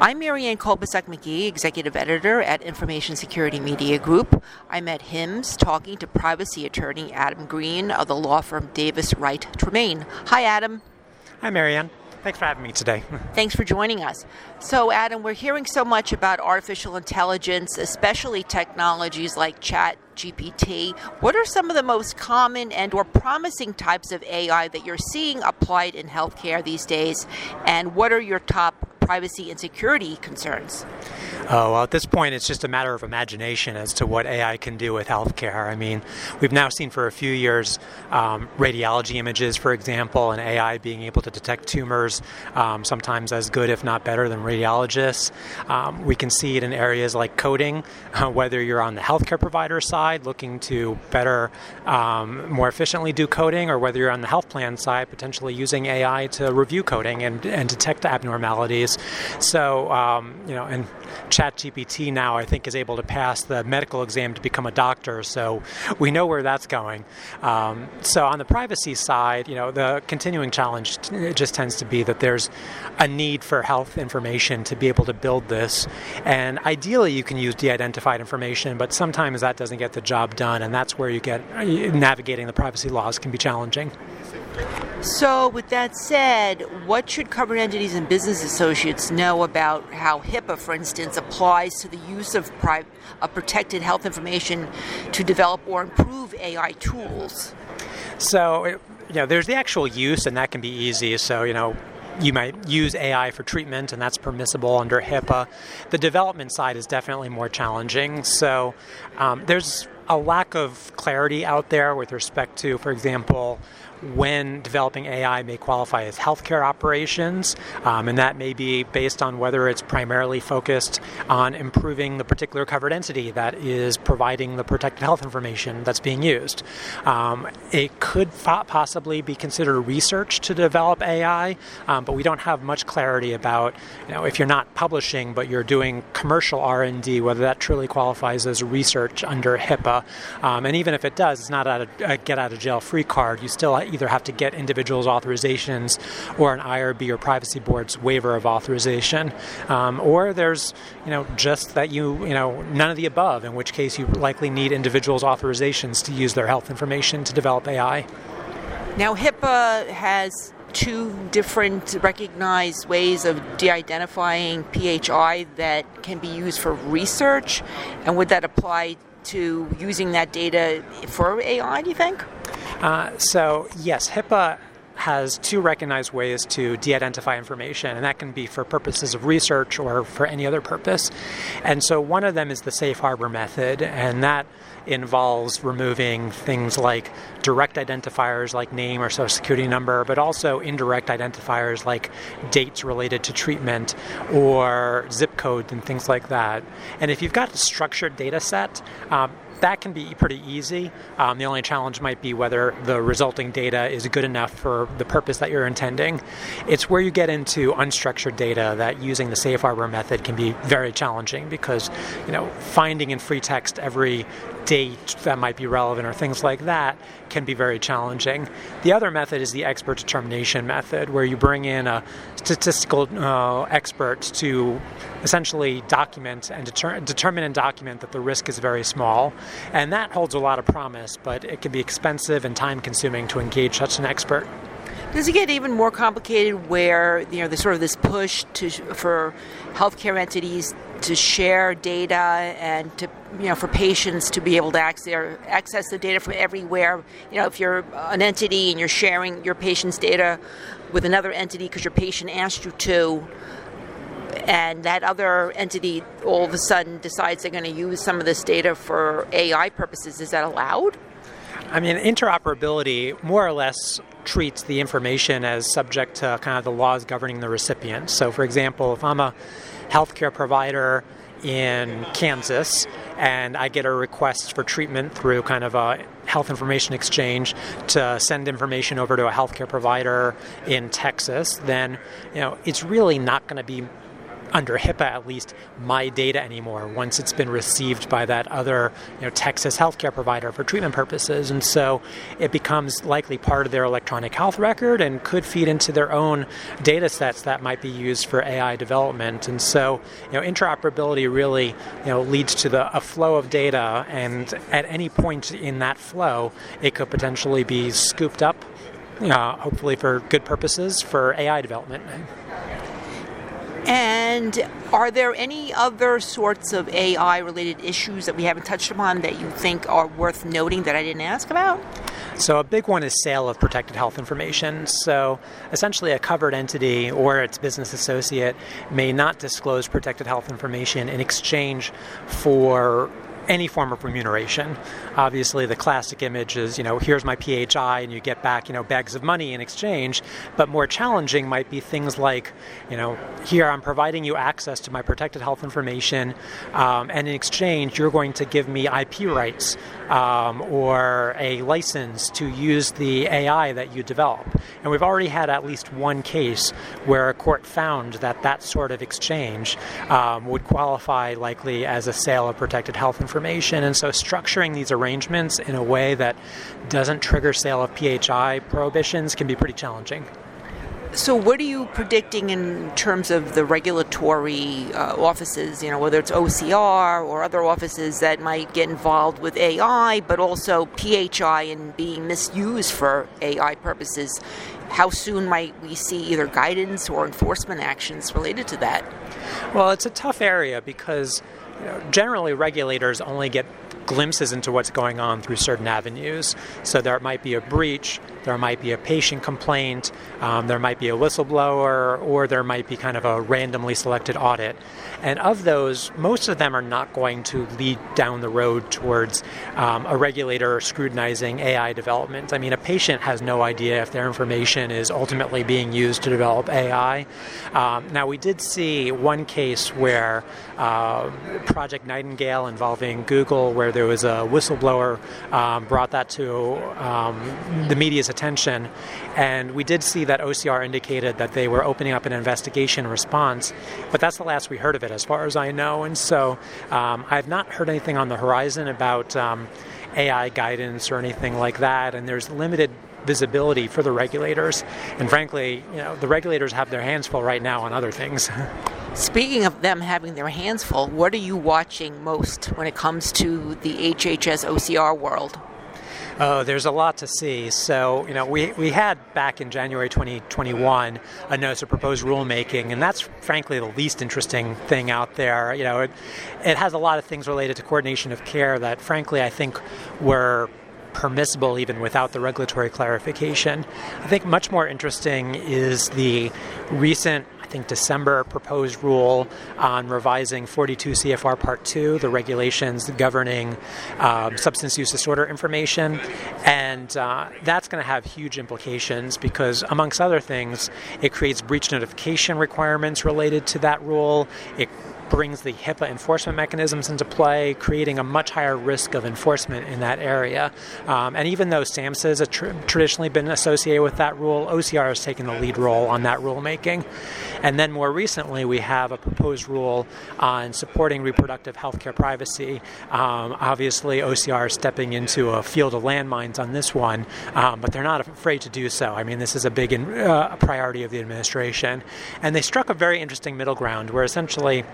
I'm Marianne Kolbasuk McGee, Executive Editor at Information Security Media Group. I'm at HIMSS talking to privacy attorney Adam Greene of the law firm Davis Wright Tremaine. Hi, Adam. Hi, Marianne. Thanks for having me today. Thanks for joining us. So, Adam, we're hearing so much about artificial intelligence, especially technologies like Chat GPT. What are some of the most common and or promising types of AI that you're seeing applied in healthcare these days? And what are your top privacy and security concerns? Oh, well, at this point, it's just a matter of imagination as to what AI can do with healthcare. I mean, we've now seen for a few years um, radiology images, for example, and AI being able to detect tumors, um, sometimes as good, if not better, than radiologists. Um, we can see it in areas like coding, uh, whether you're on the healthcare provider side looking to better, um, more efficiently do coding, or whether you're on the health plan side potentially using AI to review coding and, and detect abnormalities. So, um, you know, and ChatGPT now, I think, is able to pass the medical exam to become a doctor. So we know where that's going. Um, so on the privacy side, you know, the continuing challenge just tends to be that there's a need for health information to be able to build this. And ideally, you can use de-identified information, but sometimes that doesn't get the job done, and that's where you get navigating the privacy laws can be challenging. So, with that said, what should covered entities and business associates know about how HIPAA, for instance, applies to the use of, pri- protected health information to develop or improve AI tools? So, you know, there's the actual use, and that can be easy. So, you know, you might use AI for treatment, and that's permissible under HIPAA. The development side is definitely more challenging. So, um, there's a lack of clarity out there with respect to, for example, when developing AI may qualify as healthcare operations, um, and that may be based on whether it's primarily focused on improving the particular covered entity that is providing the protected health information that's being used. Um, it could possibly be considered research to develop AI, um, but we don't have much clarity about, you know, if you're not publishing but you're doing commercial R&D, whether that truly qualifies as research under HIPAA. Um, and even if it does, it's not a, a get out of jail free card. You still either have to get individuals' authorizations or an IRB or privacy board's waiver of authorization, um, or there's you know just that you you know none of the above, in which case you likely need individuals' authorizations to use their health information to develop AI. Now HIPAA has two different recognized ways of de-identifying PHI that can be used for research, and would that apply to using that data for AI? Do you think? Uh, so, yes, HIPAA has two recognized ways to de identify information, and that can be for purposes of research or for any other purpose. And so, one of them is the safe harbor method, and that involves removing things like direct identifiers like name or social security number, but also indirect identifiers like dates related to treatment or zip codes and things like that. And if you've got a structured data set, um, that can be pretty easy. Um, the only challenge might be whether the resulting data is good enough for the purpose that you're intending. It's where you get into unstructured data that using the safe harbor method can be very challenging because, you know, finding in free text every date that might be relevant or things like that can be very challenging. The other method is the expert determination method, where you bring in a statistical uh, expert to essentially document and deter- determine and document that the risk is very small. And that holds a lot of promise, but it can be expensive and time consuming to engage such an expert. Does it get even more complicated where you know there's sort of this push to for healthcare entities to share data and to you know for patients to be able to access access the data from everywhere. You know, if you're an entity and you're sharing your patient's data with another entity because your patient asked you to, and that other entity all of a sudden decides they're going to use some of this data for AI purposes, is that allowed? I mean, interoperability more or less treats the information as subject to kind of the laws governing the recipient. So, for example, if I'm a healthcare provider in Kansas and I get a request for treatment through kind of a health information exchange to send information over to a healthcare provider in Texas, then you know it's really not going to be under HIPAA at least, my data anymore once it's been received by that other you know, Texas healthcare provider for treatment purposes. And so it becomes likely part of their electronic health record and could feed into their own data sets that might be used for AI development. And so you know, interoperability really you know, leads to the, a flow of data, and at any point in that flow, it could potentially be scooped up, uh, hopefully for good purposes, for AI development. And are there any other sorts of AI related issues that we haven't touched upon that you think are worth noting that I didn't ask about? So, a big one is sale of protected health information. So, essentially, a covered entity or its business associate may not disclose protected health information in exchange for any form of remuneration. Obviously, the classic image is, you know, here's my PHI, and you get back, you know, bags of money in exchange. But more challenging might be things like, you know, here I'm providing you access to my protected health information, um, and in exchange, you're going to give me IP rights um, or a license to use the AI that you develop. And we've already had at least one case where a court found that that sort of exchange um, would qualify likely as a sale of protected health information information. And so structuring these arrangements in a way that doesn't trigger sale of PHI prohibitions can be pretty challenging. So, what are you predicting in terms of the regulatory uh, offices, you know, whether it's OCR or other offices that might get involved with AI, but also PHI and being misused for AI purposes? How soon might we see either guidance or enforcement actions related to that? Well, it's a tough area because you know, generally regulators only get glimpses into what's going on through certain avenues. So there might be a breach, there might be a patient complaint, um, there might be a whistleblower, or there might be kind of a randomly selected audit. And of those, most of them are not going to lead down the road towards um, a regulator scrutinizing AI development. I mean, a patient has no idea if their information is ultimately being used to develop AI. Um, now, we did see one case where uh, Project Nightingale involving Google, where there was a whistleblower, um, brought that to um, the media's attention. And we did see that OCR indicated that they were opening up an investigation response, but that's the last we heard of it, as far as I know. And so um, I've not heard anything on the horizon about um, AI guidance or anything like that, and there's limited visibility for the regulators. And frankly, you know, the regulators have their hands full right now on other things. Speaking of them having their hands full, what are you watching most when it comes to the HHS OCR world? Oh, there's a lot to see. So, you know, we, we had back in January 2021 a notice of proposed rulemaking, and that's frankly the least interesting thing out there. You know, it, it has a lot of things related to coordination of care that, frankly, I think were permissible even without the regulatory clarification. I think much more interesting is the recent think, December proposed rule on revising 42 CFR Part 2, the regulations governing um, substance use disorder information. And uh, that's going to have huge implications because, amongst other things, it creates breach notification requirements related to that rule. It brings the HIPAA enforcement mechanisms into play, creating a much higher risk of enforcement in that area. Um, and even though SAMHSA has tr- traditionally been associated with that rule, OCR has taken the lead role on that rulemaking. And then more recently, we have a proposed rule on supporting reproductive health care privacy. Um, obviously, OCR is stepping into a field of landmines on this one, um, but they're not afraid to do so. I mean, this is a big in, uh, priority of the administration. And they struck a very interesting middle ground where essentially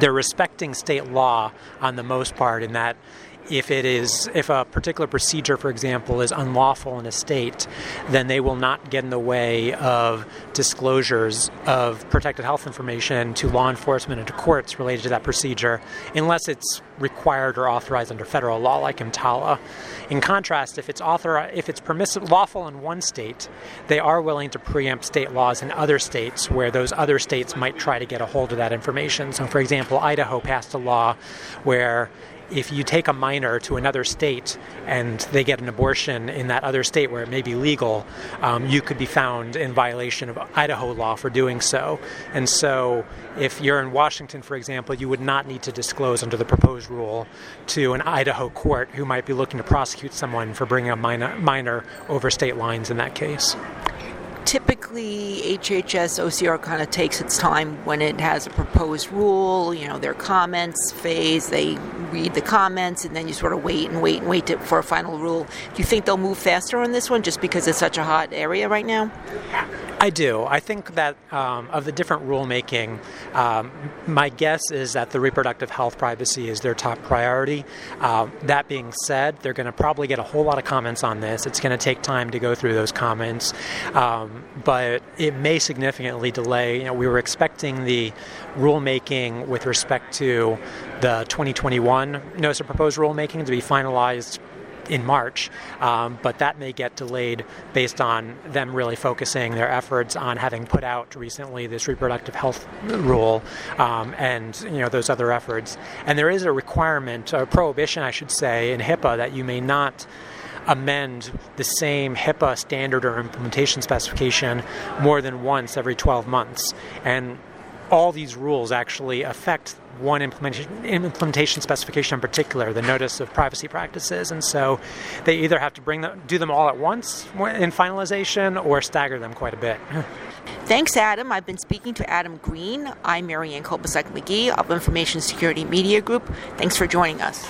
they're respecting state law on the most part in that if it is if a particular procedure for example is unlawful in a state then they will not get in the way of disclosures of protected health information to law enforcement and to courts related to that procedure unless it's required or authorized under federal law like EMTALA. In contrast, if it's author if it's permissible lawful in one state, they are willing to preempt state laws in other states where those other states might try to get a hold of that information. So for example, Idaho passed a law where if you take a minor to another state and they get an abortion in that other state where it may be legal, um, you could be found in violation of Idaho law for doing so. And so, if you're in Washington, for example, you would not need to disclose under the proposed rule to an Idaho court who might be looking to prosecute someone for bringing a minor, minor over state lines in that case. Typically HHS OCR kind of takes its time when it has a proposed rule, you know, their comments phase, they read the comments, and then you sort of wait and wait and wait to, for a final rule. Do you think they'll move faster on this one just because it's such a hot area right now? I do. I think that um, of the different rulemaking, um, my guess is that the reproductive health privacy is their top priority. Uh, that being said, they're going to probably get a whole lot of comments on this. It's going to take time to go through those comments, um, but it may significantly delay. You know, we were expecting the rulemaking with respect to the 2021 notice of proposed rulemaking to be finalized in March, um, but that may get delayed based on them really focusing their efforts on having put out recently this reproductive health rule um, and you know those other efforts. And there is a requirement, a prohibition, I should say, in HIPAA that you may not amend the same HIPAA standard or implementation specification more than once every 12 months. And all these rules actually affect one implementation, implementation specification in particular, the notice of privacy practices, and so they either have to bring them, do them all at once in finalization or stagger them quite a bit. Thanks, Adam. I've been speaking to Adam Greene. I'm Marianne Kolbasuk McGee of Information Security Media Group. Thanks for joining us.